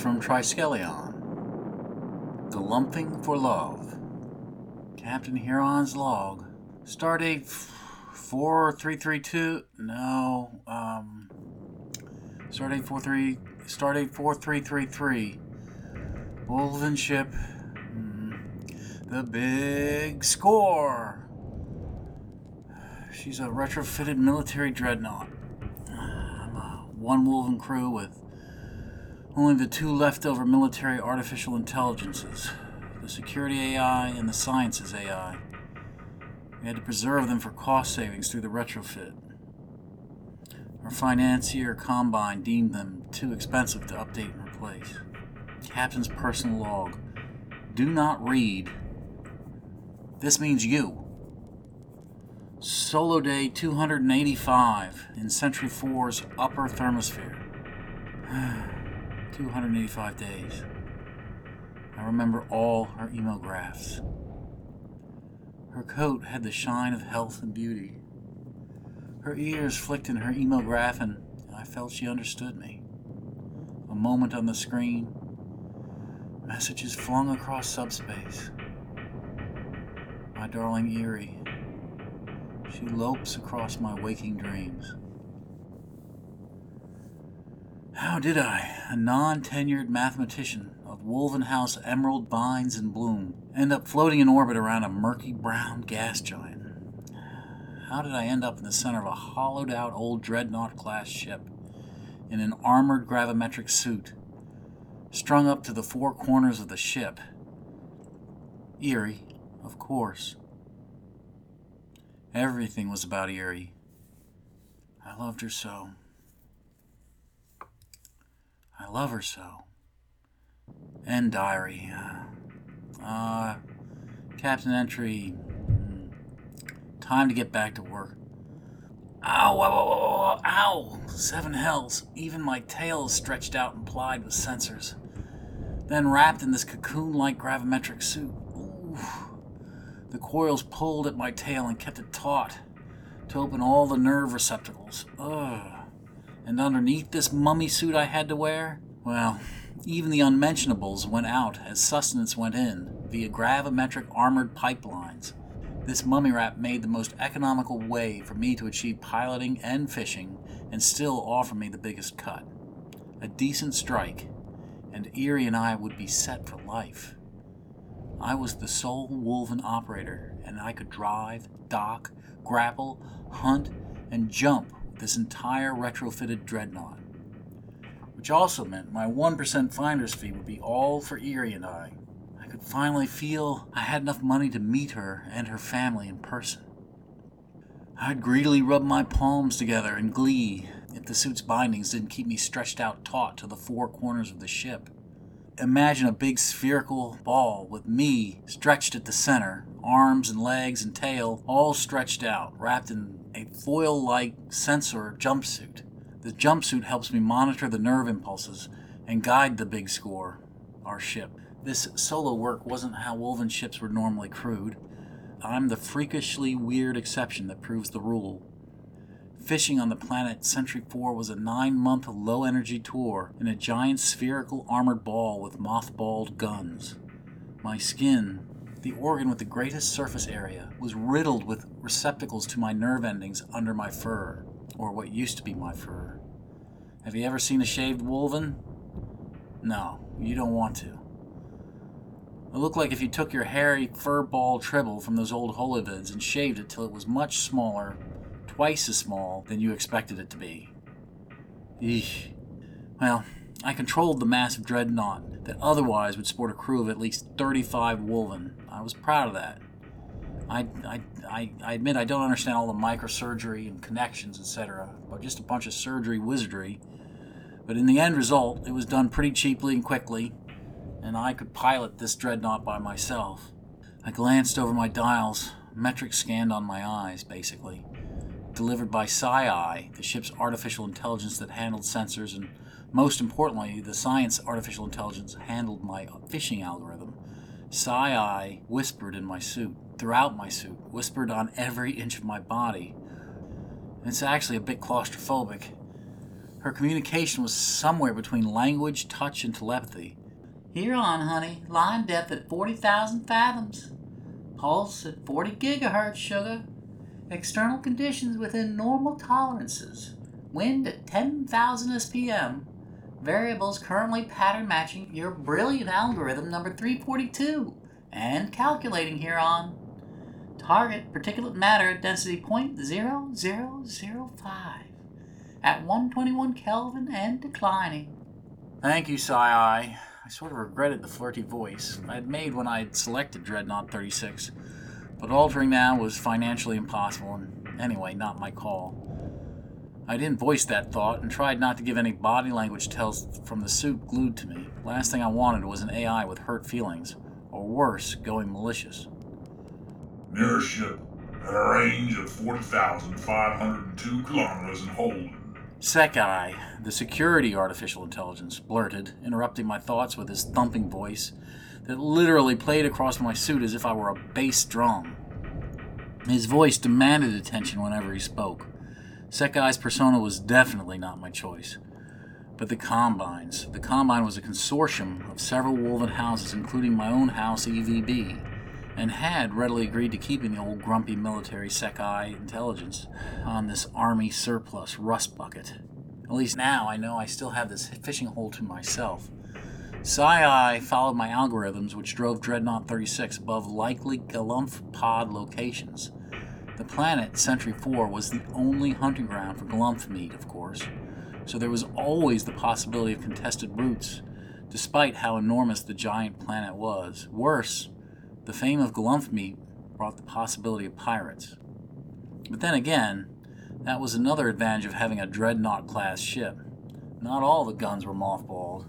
From Triskelion. Galumphing for Love. Captain Hieron's log. Stardate 4332. No, um. Stardate 43. Stardate 4333. Wolven ship. Hmm. The big score. She's a retrofitted military dreadnought. A one Wolven crew with only the two leftover military artificial intelligences the security AI and the sciences AI. We had to preserve them for cost savings through the retrofit. Our financier Combine deemed them too expensive to update and replace. Captain's personal log. Do not read. This means you. Solo day 285 in Century 4's upper thermosphere. 285 days. I remember all her emographs. Her coat had the shine of health and beauty. Her ears flicked in her emograph, and I felt she understood me. A moment on the screen, messages flung across subspace. My darling Eyrie, she lopes across my waking dreams. How did I, a non tenured mathematician of Wolven House emerald vines and bloom, end up floating in orbit around a murky brown gas giant? How did I end up in the center of a hollowed out old dreadnought class ship in an armored gravimetric suit, strung up to the four corners of the ship? Eyrie, of course. Everything was about Eyrie. I loved her so. Love her so. End diary. Uh, Captain Entry. hmm, Time to get back to work. Ow, ow, ow, ow, ow! Seven hells. Even my tail is stretched out and plied with sensors. Then wrapped in this cocoon like gravimetric suit. Ooh. The coils pulled at my tail and kept it taut to open all the nerve receptacles. Ugh. And underneath this mummy suit I had to wear, well, even the unmentionables went out as sustenance went in via gravimetric armored pipelines. This mummy wrap made the most economical way for me to achieve piloting and fishing and still offer me the biggest cut. A decent strike, and Eyrie and I would be set for life. I was the sole Wolven operator, and I could drive, dock, grapple, hunt, and jump this entire retrofitted dreadnought. Which also meant my 1% finder's fee would be all for Eyrie and I. I could finally feel I had enough money to meet her and her family in person. I'd greedily rub my palms together in glee if the suit's bindings didn't keep me stretched out taut to the four corners of the ship. Imagine a big spherical ball with me stretched at the center, arms and legs and tail all stretched out, wrapped in a foil like sensor jumpsuit. The jumpsuit helps me monitor the nerve impulses and guide the big score, our ship. This solo work wasn't how wolven ships were normally crewed. I'm the freakishly weird exception that proves the rule. Fishing on the planet Century 4 was a nine month low energy tour in a giant spherical armored ball with mothballed guns. My skin, the organ with the greatest surface area, was riddled with receptacles to my nerve endings under my fur, or what used to be my fur. Have you ever seen a shaved wolven? No, you don't want to. It looked like if you took your hairy fur ball tribble from those old holovids and shaved it till it was much smaller, twice as small than you expected it to be. Eesh. Well, I controlled the massive dreadnought that otherwise would sport a crew of at least 35 Wolven. I was proud of that. I, I, I, I admit I don't understand all the microsurgery and connections, etc., but just a bunch of surgery wizardry. But in the end result, it was done pretty cheaply and quickly, and I could pilot this dreadnought by myself. I glanced over my dials, metric scanned on my eyes, basically. Delivered by Psi-Eye, the ship's artificial intelligence that handled sensors, and most importantly, the science artificial intelligence handled my fishing algorithm. Psi-Eye whispered in my suit, throughout my suit, whispered on every inch of my body. It's actually a bit claustrophobic. Her communication was somewhere between language, touch, and telepathy. Hieron, honey. Line depth at 40,000 fathoms. Pulse at 40 gigahertz, sugar. External conditions within normal tolerances. Wind at 10,000 SPM. Variables currently pattern matching your brilliant algorithm number 342 and calculating Hieron. Target particulate matter density 0.0005 at 121 Kelvin and declining. Thank you, Psi. I sort of regretted the flirty voice I had made when I had selected Dreadnought 36, but altering now was financially impossible, and anyway, not my call. I didn't voice that thought and tried not to give any body language tells from the suit glued to me. Last thing I wanted was an AI with hurt feelings, or worse, going malicious. Mirror ship at a range of 40,502 kilometers in Holden. Sekai, the security artificial intelligence, blurted, interrupting my thoughts with his thumping voice that literally played across my suit as if I were a bass drum. His voice demanded attention whenever he spoke. Sekai's persona was definitely not my choice. But the Combines. The Combine was a consortium of several wolven houses, including my own house, EVB, and had readily agreed to keeping the old grumpy military Sekai intelligence on this army surplus rust bucket. At least now I know I still have this fishing hole to myself. Psi followed my algorithms, which drove Dreadnought 36 above likely Galumph pod locations. The planet, Century 4, was the only hunting ground for Galumph meat, of course, so there was always the possibility of contested routes, despite how enormous the giant planet was. Worse, the fame of Galumph meat brought the possibility of pirates. But then again, that was another advantage of having a dreadnought class ship. Not all the guns were mothballed.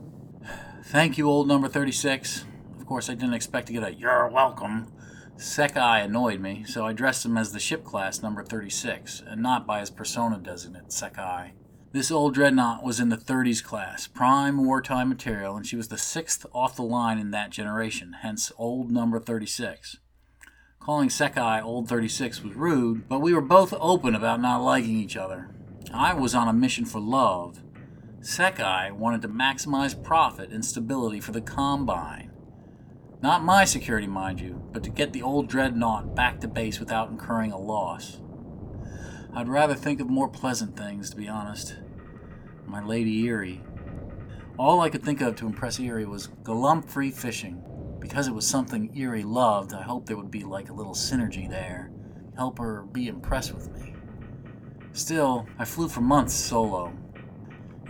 Thank you, old number 36. Of course, I didn't expect to get a you're welcome. Sekai annoyed me, so I dressed him as the ship class number 36, and not by his persona designate, Sekai. This old dreadnought was in the 30s class, prime wartime material, and she was the sixth off the line in that generation, hence old number 36. Calling Sekai old 36 was rude, but we were both open about not liking each other. I was on a mission for love. Sekai wanted to maximize profit and stability for the Combine. Not my security, mind you, but to get the old dreadnought back to base without incurring a loss. I'd rather think of more pleasant things, to be honest. My Lady Eyrie. All I could think of to impress Eyrie was Galumphrey fishing. Because it was something Eyrie loved, I hoped there would be like a little synergy there. Help her be impressed with me. Still, I flew for months solo.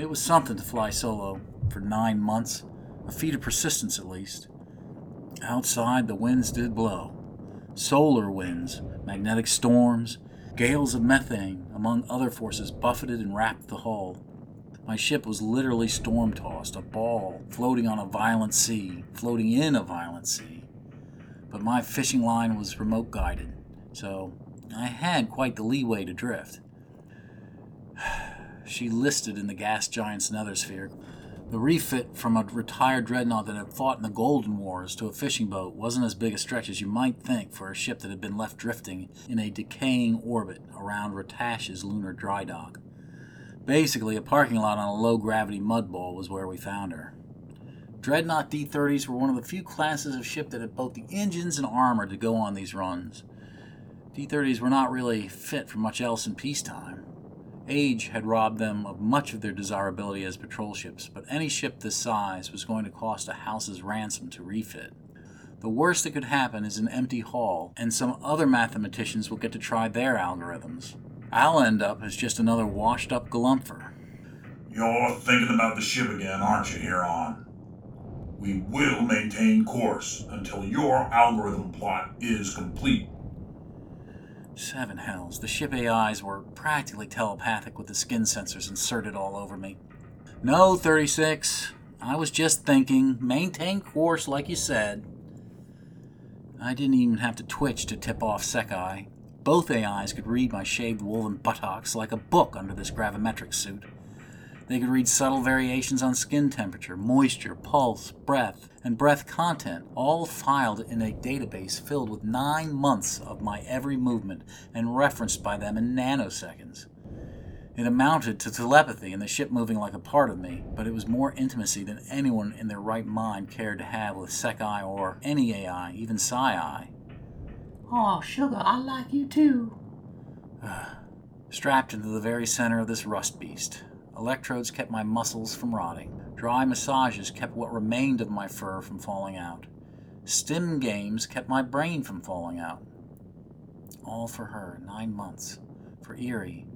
It was something to fly solo for nine months, a feat of persistence at least. Outside, the winds did blow. Solar winds, magnetic storms, Gales of methane, among other forces, buffeted and wrapped the hull. My ship was literally storm tossed, a ball floating on a violent sea, floating in a violent sea. But my fishing line was remote guided, so I had quite the leeway to drift. She listed in the gas giant's nethersphere, the refit from a retired dreadnought that had fought in the Golden Wars to a fishing boat wasn't as big a stretch as you might think for a ship that had been left drifting in a decaying orbit around Ratash's lunar dry dock. Basically, a parking lot on a low gravity mud bowl was where we found her. Dreadnought D 30s were one of the few classes of ship that had both the engines and armor to go on these runs. D 30s were not really fit for much else in peacetime. Age had robbed them of much of their desirability as patrol ships, but any ship this size was going to cost a house's ransom to refit. The worst that could happen is an empty hull, and some other mathematicians will get to try their algorithms. I'll end up as just another washed up galumpher. You're thinking about the ship again, aren't you, Hieron? We will maintain course until your algorithm plot is complete. Seven hells. The ship AIs were practically telepathic with the skin sensors inserted all over me. No, 36. I was just thinking. Maintain course, like you said. I didn't even have to twitch to tip off Sekai. Both AIs could read my shaved wolven buttocks like a book under this gravimetric suit. They could read subtle variations on skin temperature, moisture, pulse, breath, and breath content, all filed in a database filled with nine months of my every movement and referenced by them in nanoseconds. It amounted to telepathy and the ship moving like a part of me, but it was more intimacy than anyone in their right mind cared to have with Sekai or any AI, even Psi. Oh, sugar, I like you too. Strapped into the very center of this rust beast. Electrodes kept my muscles from rotting. Dry massages kept what remained of my fur from falling out. Stim games kept my brain from falling out. All for her, nine months. For Eyrie,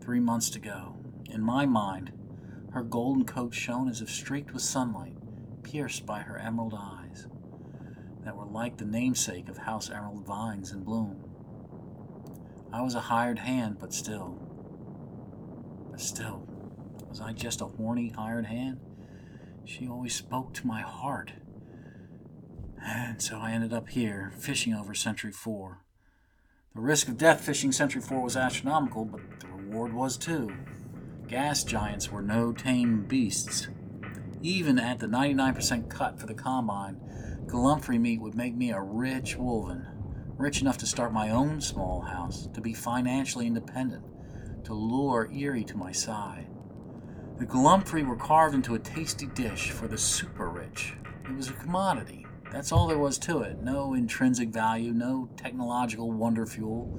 three months to go. In my mind, her golden coat shone as if streaked with sunlight, pierced by her emerald eyes, that were like the namesake of House Emerald vines in bloom. I was a hired hand, but still. But still, was I just a horny hired hand? She always spoke to my heart. And so I ended up here, fishing over Century 4. The risk of death fishing Century 4 was astronomical, but the reward was too. Gas giants were no tame beasts. Even at the 99% cut for the combine, Galumphrey meat would make me a rich wolven, rich enough to start my own small house, to be financially independent, to lure Eyrie to my side. The Galumphrey were carved into a tasty dish for the super rich. It was a commodity. That's all there was to it. No intrinsic value, no technological wonder fuel.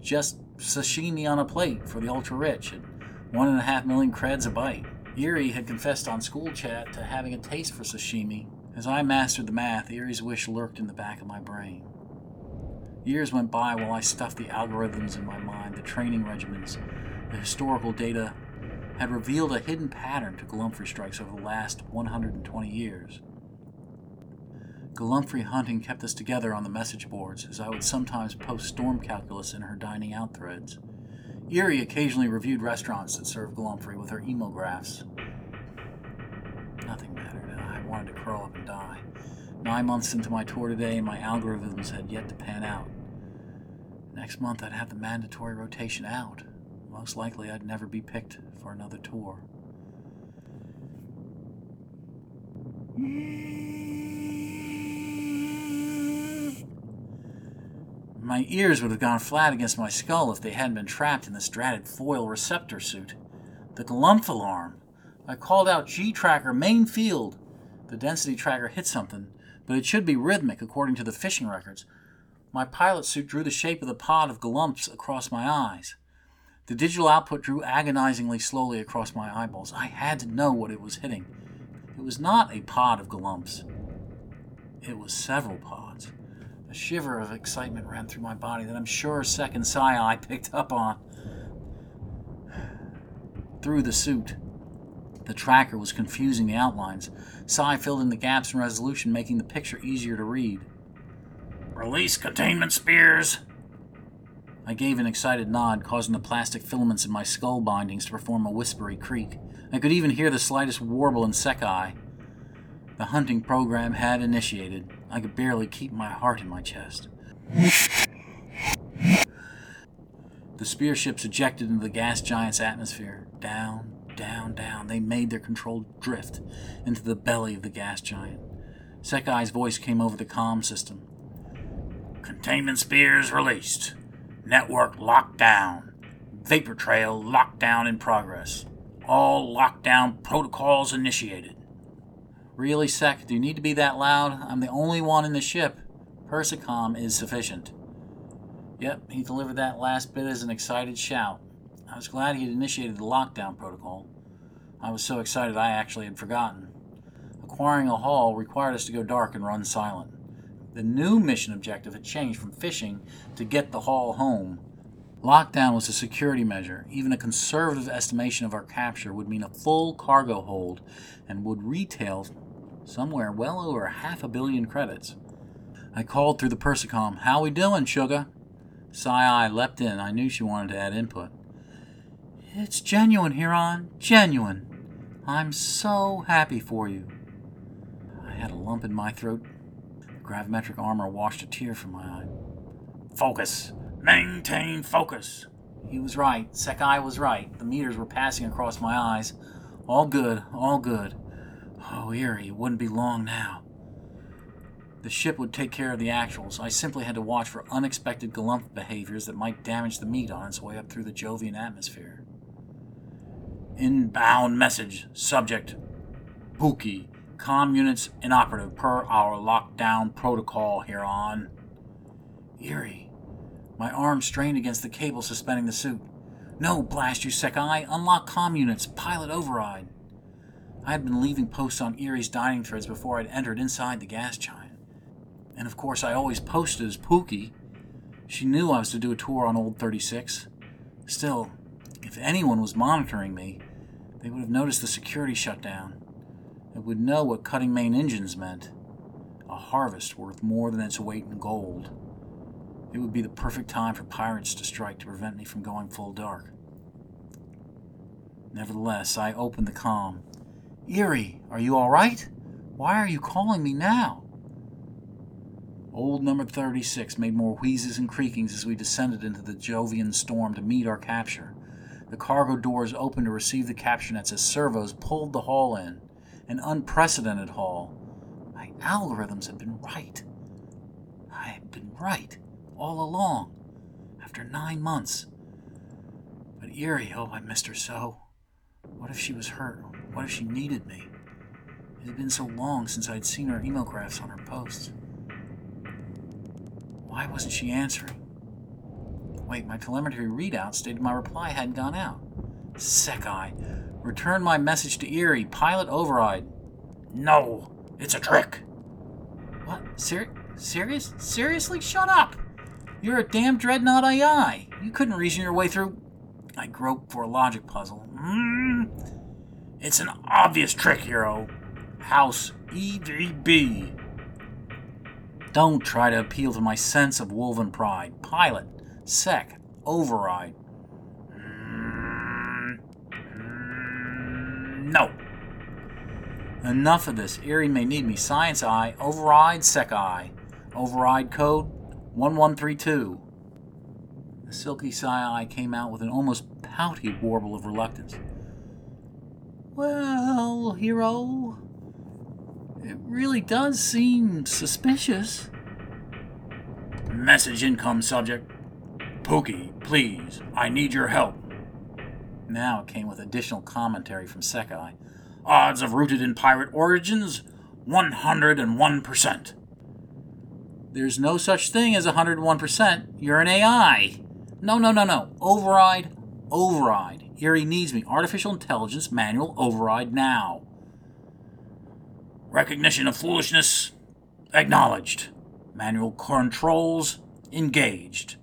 Just sashimi on a plate for the ultra rich at one and a half million creds a bite. Eyrie had confessed on school chat to having a taste for sashimi. As I mastered the math, Eyrie's wish lurked in the back of my brain. Years went by while I stuffed the algorithms in my mind, the training regimens, the historical data had revealed a hidden pattern to Galumphrey strikes over the last 120 years. Galumphrey hunting kept us together on the message boards, as I would sometimes post storm calculus in her dining out threads. Eyrie occasionally reviewed restaurants that served Galumphrey with her emographs. Nothing mattered. I wanted to curl up and die. Nine months into my tour today, and my algorithms had yet to pan out. Next month, I'd have the mandatory rotation out. Most likely, I'd never be picked for another tour. My ears would have gone flat against my skull if they hadn't been trapped in this dratted foil receptor suit. The Galumph alarm. I called out G tracker main field. The density tracker hit something, but it should be rhythmic according to the fishing records. My pilot suit drew the shape of the pod of galumphs across my eyes. The digital output drew agonizingly slowly across my eyeballs. I had to know what it was hitting. It was not a pod of galumphs. It was several pods. A shiver of excitement ran through my body that I'm sure Second Psi picked up on. Through the suit. The tracker was confusing the outlines. Psi filled in the gaps in resolution, making the picture easier to read. Release containment spears! I gave an excited nod, causing the plastic filaments in my skull bindings to perform a whispery creak. I could even hear the slightest warble in Sekai. The hunting program had initiated. I could barely keep my heart in my chest. The spear ships ejected into the gas giant's atmosphere. Down, down, down. They made their controlled drift into the belly of the gas giant. Sekai's voice came over the comm system. Containment spears released. Network lockdown. Vapor trail lockdown in progress. All lockdown protocols initiated. Really, Sec, do you need to be that loud? I'm the only one in the ship. Persicom is sufficient. Yep, he delivered that last bit as an excited shout. I was glad he had initiated the lockdown protocol. I was so excited I actually had forgotten. Acquiring a haul required us to go dark and run silent. The new mission objective had changed from fishing to get the haul home. Lockdown was a security measure. Even a conservative estimation of our capture would mean a full cargo hold and would retail somewhere well over half a billion credits. I called through the Persicom, How we doing, Sugar? Psi leapt in. I knew she wanted to add input. It's genuine, Hieron. Genuine. I'm so happy for you. I had a lump in my throat. Gravimetric armor washed a tear from my eye. Focus. Maintain focus. He was right. Sekai was right. The meters were passing across my eyes. All good, all good. Oh, Eyrie, it wouldn't be long now. The ship would take care of the actuals. I simply had to watch for unexpected galumph behaviors that might damage the meat on its way up through the Jovian atmosphere. Inbound message. Subject. Pookie. Com units inoperative per our lockdown protocol here on. Eyrie. My arm strained against the cable suspending the suit. No, blast you, Sekai. Unlock com units. Pilot override. I had been leaving posts on Eyrie's dining threads before I'd entered inside the gas giant. And of course, I always posted as Pookie. She knew I was to do a tour on Old 36. Still, if anyone was monitoring me, they would have noticed the security shutdown. They would know what cutting main engines meant. A harvest worth more than its weight in gold. It would be the perfect time for pirates to strike to prevent me from going full dark. Nevertheless, I opened the com. Eyrie, are you all right? Why are you calling me now? Old number 36 made more wheezes and creakings as we descended into the Jovian storm to meet our capture. The cargo doors opened to receive the capture nets as servos pulled the haul in. An unprecedented haul. My algorithms had been right. I had been right all along, after nine months. But Eyrie, oh, I missed her so. What if she was hurt? What if she needed me? It had been so long since I'd seen her emographs on her posts. Why wasn't she answering? Wait, my telemetry readout stated my reply hadn't gone out. Sekai, return my message to Eyrie. Pilot override. No, it's a trick. What? Ser- serious? Seriously? Shut up! You're a damn dreadnought AI. You couldn't reason your way through. I groped for a logic puzzle. Mm, it's an obvious trick, hero. House EVB. Don't try to appeal to my sense of wolven pride. Pilot, sec, override. Mm, mm, no. Enough of this. Eyrie may need me. Science eye, override, sec eye. Override code 1132. The silky Eye came out with an almost pouty warble of reluctance. Well, hero, it really does seem suspicious. Message income subject. Pookie, please, I need your help. Now it came with additional commentary from Sekai. Odds of rooted in pirate origins 101%. There's no such thing as 101%. You're an AI. No, no, no, no. Override, override. Eyrie needs me. Artificial intelligence manual override now. Recognition of foolishness acknowledged. Manual controls engaged.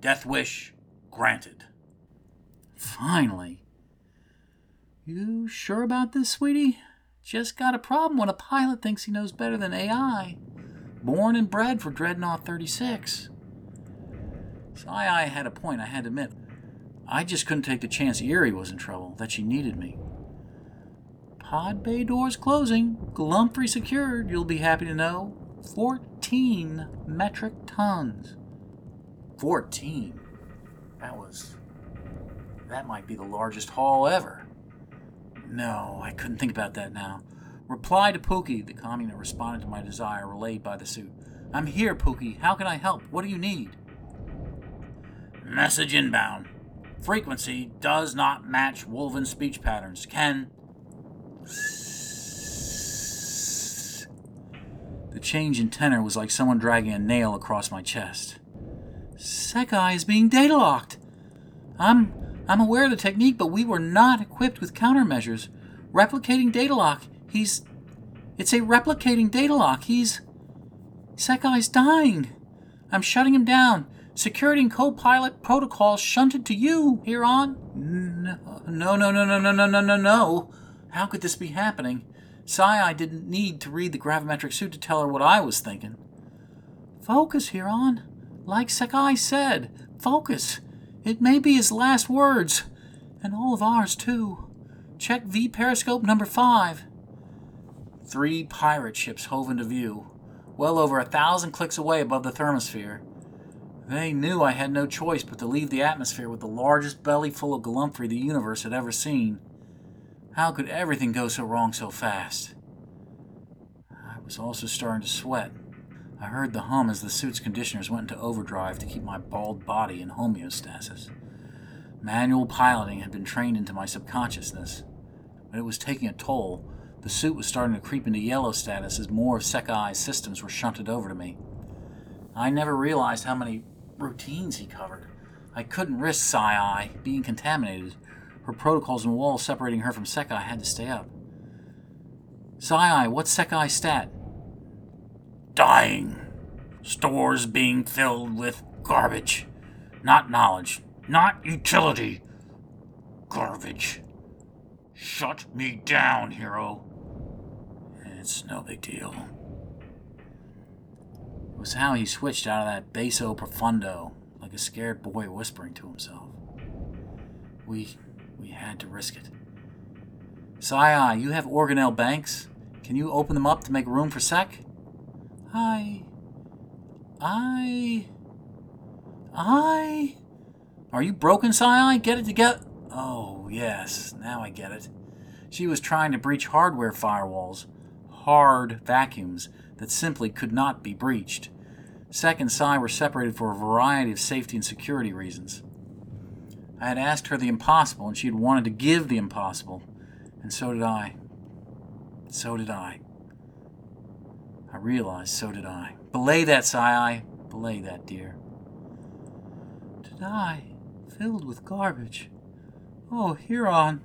Death wish granted. Finally. You sure about this, sweetie? Just got a problem when a pilot thinks he knows better than AI. Born and bred for Dreadnought 36. So I, I had a point, I had to admit. I just couldn't take the chance Eyrie was in trouble, that she needed me. Pod bay doors closing, Galumphrey secured, you'll be happy to know. 14 metric tons. 14? That was. That might be the largest haul ever. No, I couldn't think about that now. Reply to Pookie, the communist responded to my desire relayed by the suit. I'm here, Pookie. How can I help? What do you need? Message inbound. Frequency does not match wolven speech patterns. Can. The change in tenor was like someone dragging a nail across my chest. Sekai is being data locked. I'm I'm aware of the technique, but we were not equipped with countermeasures. Replicating data lock. He's. It's a replicating data lock. He's. Sekai's dying. I'm shutting him down. Security and co pilot protocols shunted to you, Hieron. No, no, no, no, no, no, no, no, no. How could this be happening? Sai didn't need to read the gravimetric suit to tell her what I was thinking. Focus, Hieron. Like Sekai said, focus. It may be his last words. And all of ours, too. Check V periscope number five. Three pirate ships hove into view, well over a thousand clicks away above the thermosphere. They knew I had no choice but to leave the atmosphere with the largest belly full of galumphrey the universe had ever seen. How could everything go so wrong so fast? I was also starting to sweat. I heard the hum as the suit's conditioners went into overdrive to keep my bald body in homeostasis. Manual piloting had been trained into my subconsciousness, but it was taking a toll. The suit was starting to creep into yellow status as more of Sekai's systems were shunted over to me. I never realized how many routines he covered. I couldn't risk Sai being contaminated. Her protocols and walls separating her from Sekai had to stay up. Sai, what's Sekai's stat? Dying. Stores being filled with garbage. Not knowledge. Not utility. Garbage. Shut me down, hero. It's no big deal. It was how he switched out of that basso profundo, like a scared boy whispering to himself. We we had to risk it. Sai, you have organelle banks? Can you open them up to make room for Sek? I. I. I. Are you broken, Sai? Get it together. Oh, yes, now I get it. She was trying to breach hardware firewalls, hard vacuums that simply could not be breached. Sek and Sai were separated for a variety of safety and security reasons. I had asked her the impossible, and she had wanted to give the impossible, and so did I. So did I. I realized so did I. Belay that, Sai. Belay that, dear. To die, filled with garbage. Oh, Hieron.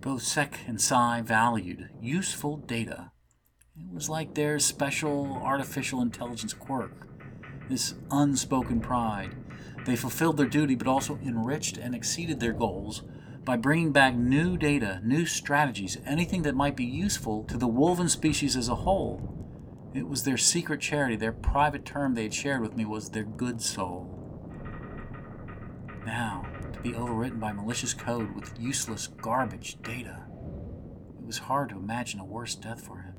Both Sek and Sai valued useful data. It was like their special artificial intelligence quirk, this unspoken pride. They fulfilled their duty, but also enriched and exceeded their goals by bringing back new data, new strategies, anything that might be useful to the wolven species as a whole. It was their secret charity, their private term they had shared with me was their good soul. Now, to be overwritten by malicious code with useless garbage data. It was hard to imagine a worse death for him.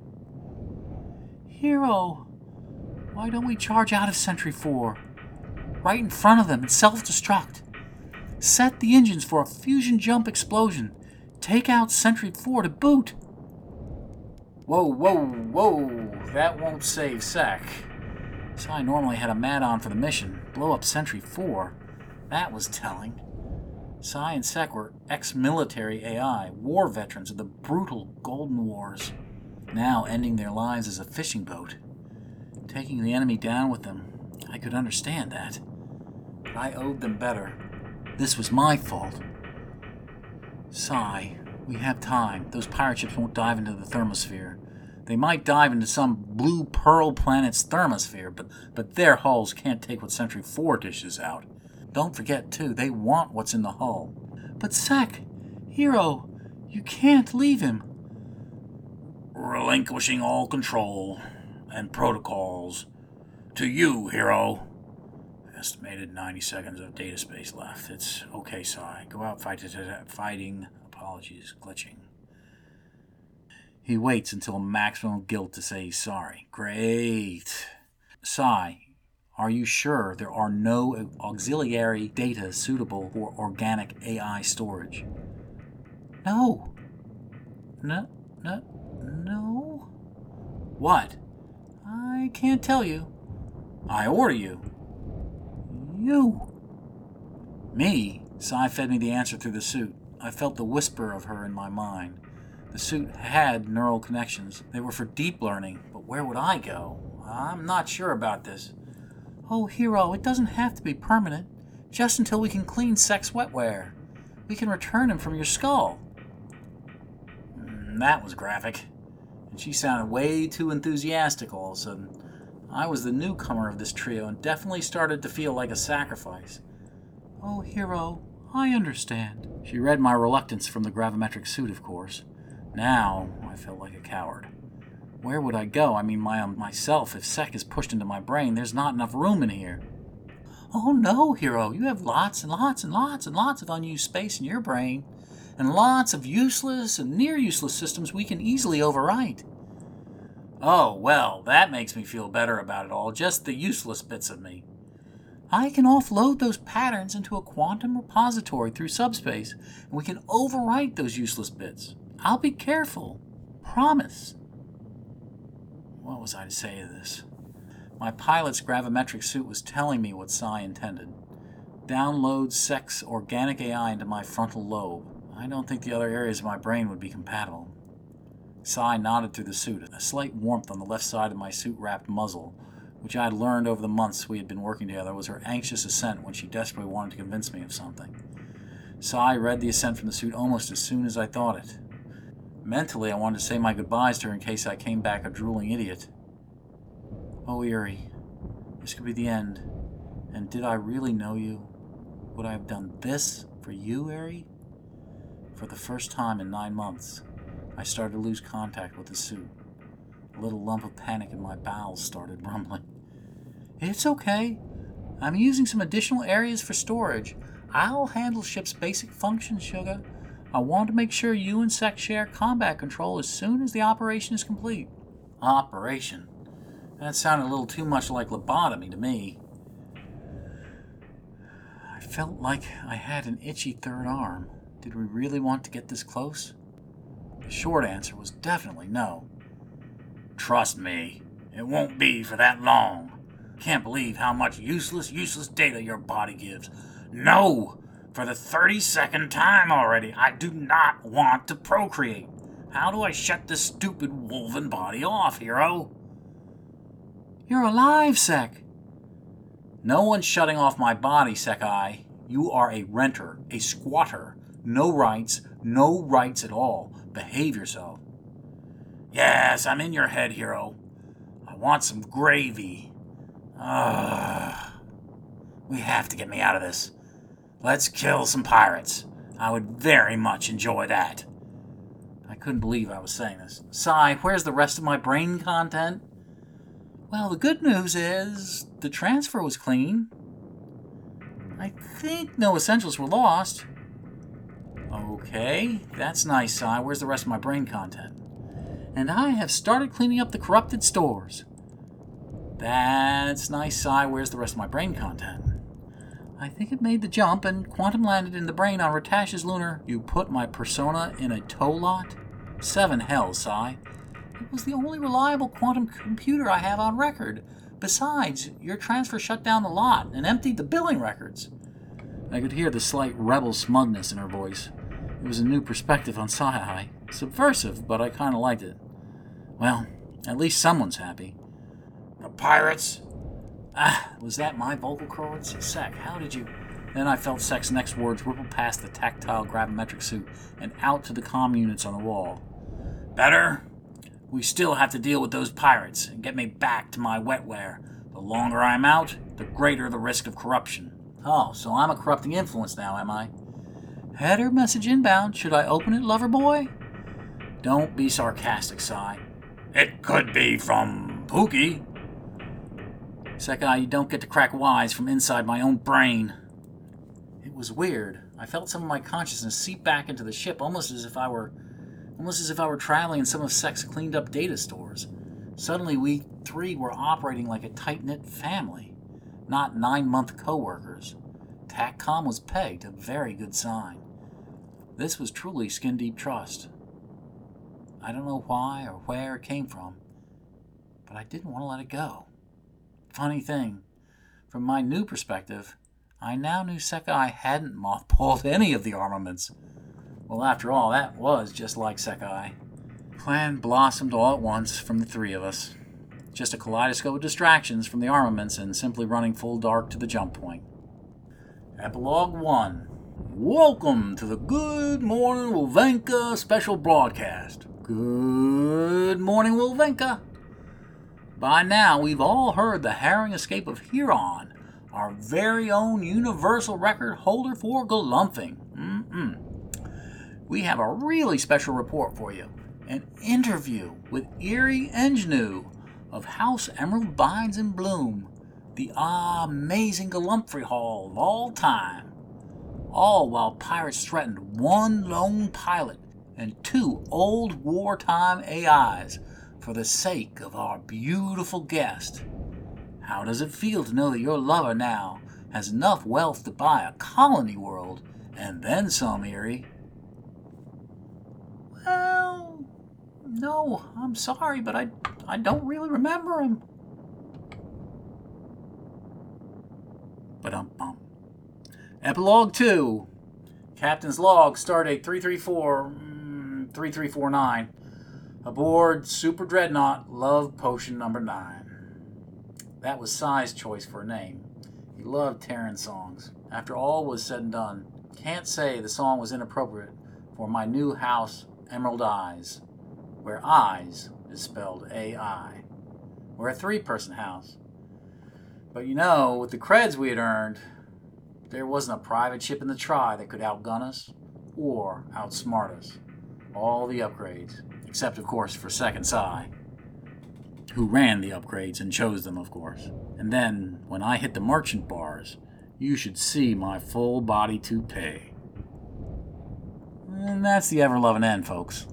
Hero, why don't we charge out of Sentry 4? Right in front of them and self destruct. Set the engines for a fusion jump explosion. Take out Sentry 4 to boot. Whoa, whoa, whoa. That won't save Sek. Sai normally had a mat on for the mission. Blow up Sentry 4. That was telling. Sai and Sec were ex military AI, war veterans of the brutal Golden Wars, now ending their lives as a fishing boat. Taking the enemy down with them, I could understand that. But I owed them better. This was my fault. Sai, we have time. Those pirate ships won't dive into the thermosphere. They might dive into some blue pearl planet's thermosphere, but, but their hulls can't take what Sentry 4 dishes out. Don't forget, too, they want what's in the hull. But Sec, Hero, you can't leave him. Relinquishing all control and protocols to you, Hero. Estimated 90 seconds of data space left. It's okay, Sai. Go out fight fighting. Apologies, glitching. He waits until maximum guilt to say he's sorry. Great. Sai, are you sure there are no auxiliary data suitable for organic AI storage? No. No, no, no. What? I can't tell you. I order you. You. Me? Sai fed me the answer through the suit. I felt the whisper of her in my mind. The suit had neural connections. They were for deep learning, but where would I go? I'm not sure about this. Oh, Hero, it doesn't have to be permanent. Just until we can clean Sec's wetware. We can return him from your skull. Mm, that was graphic. And she sounded way too enthusiastic all of a sudden. I was the newcomer of this trio and definitely started to feel like a sacrifice. Oh, Hero, I understand. She read my reluctance from the gravimetric suit, of course. Now I felt like a coward. Where would I go? I mean, my um, myself. If sec is pushed into my brain, there's not enough room in here. Oh no, hero! You have lots and lots and lots and lots of unused space in your brain, and lots of useless and near useless systems we can easily overwrite. Oh well, that makes me feel better about it all. Just the useless bits of me. I can offload those patterns into a quantum repository through subspace, and we can overwrite those useless bits. I'll be careful. Promise. What was I to say to this? My pilot's gravimetric suit was telling me what Sai intended. download Sec's organic AI into my frontal lobe. I don't think the other areas of my brain would be compatible. Cy nodded through the suit, a slight warmth on the left side of my suit wrapped muzzle, which I had learned over the months we had been working together was her anxious assent when she desperately wanted to convince me of something. Cy read the assent from the suit almost as soon as I thought it. Mentally, I wanted to say my goodbyes to her in case I came back a drooling idiot. Oh, Eyrie, this could be the end. And did I really know you? Would I have done this for you, Eyrie? For the first time in nine months, I started to lose contact with the suit. A little lump of panic in my bowels started rumbling. It's okay. I'm using some additional areas for storage. I'll handle ship's basic functions, Sugar. I want to make sure you and Sec share combat control as soon as the operation is complete. Operation? That sounded a little too much like lobotomy to me. I felt like I had an itchy third arm. Did we really want to get this close? The short answer was definitely no. Trust me, it won't be for that long. Can't believe how much useless, useless data your body gives. No! For the 32nd time already, I do not want to procreate. How do I shut this stupid wolven body off, hero? You're alive, Sec. No one's shutting off my body, Sekai. You are a renter, a squatter. No rights, no rights at all. Behave yourself. Yes, I'm in your head, hero. I want some gravy. Ah. We have to get me out of this. Let's kill some pirates. I would very much enjoy that. I couldn't believe I was saying this. Cy, where's the rest of my brain content? Well, the good news is the transfer was clean. I think no essentials were lost. Okay, that's nice, Cy. Where's the rest of my brain content? And I have started cleaning up the corrupted stores. That's nice, Cy. Where's the rest of my brain content? I think it made the jump and quantum landed in the brain on Ratash's lunar. You put my persona in a tow lot? Seven hells, Cy. It was the only reliable quantum computer I have on record. Besides, your transfer shut down the lot and emptied the billing records. I could hear the slight rebel smugness in her voice. It was a new perspective on Sci Subversive, but I kind of liked it. Well, at least someone's happy. The pirates? Ah, was that my vocal cords? Sec, how did you. Then I felt Sec's next words ripple past the tactile gravimetric suit and out to the comm units on the wall. Better? We still have to deal with those pirates and get me back to my wetware. The longer I'm out, the greater the risk of corruption. Oh, so I'm a corrupting influence now, am I? Header message inbound. Should I open it, lover boy? Don't be sarcastic, Cy. It could be from Pookie. Sekai, you don't get to crack wise from inside my own brain. It was weird. I felt some of my consciousness seep back into the ship almost as if I were almost as if I were traveling in some of Sec's cleaned up data stores. Suddenly we three were operating like a tight knit family, not nine month co workers. TACCOM was pegged, a very good sign. This was truly skin deep trust. I don't know why or where it came from, but I didn't want to let it go. Funny thing, from my new perspective, I now knew Sekai hadn't mothballed any of the armaments. Well, after all, that was just like Sekai. Plan blossomed all at once from the three of us. Just a kaleidoscope of distractions from the armaments and simply running full dark to the jump point. Epilogue 1 Welcome to the Good Morning Wolvenka special broadcast. Good morning, Wolvenka. By now, we've all heard the harrowing escape of Hieron, our very own universal record holder for galumphing. Mm-mm. We have a really special report for you an interview with Eyrie Engenu of House Emerald Vines in Bloom, the amazing Galumphrey Hall of all time. All while pirates threatened one lone pilot and two old wartime AIs for the sake of our beautiful guest. How does it feel to know that your lover now has enough wealth to buy a colony world and then some, Eyrie? Well, no, I'm sorry, but I, I don't really remember him. But I'm bum. Epilogue 2. Captain's log, stardate 334 mm, 3349. Aboard Super Dreadnought, Love Potion number 9. That was Cy's choice for a name. He loved Terran songs. After all was said and done, can't say the song was inappropriate for my new house, Emerald Eyes, where eyes is spelled A-I. We're a three-person house. But you know, with the creds we had earned, there wasn't a private ship in the Tri that could outgun us or outsmart us. All the upgrades, except of course for Second Psi, who ran the upgrades and chose them, of course. And then, when I hit the merchant bars, you should see my full body toupee. And that's the ever loving end, folks.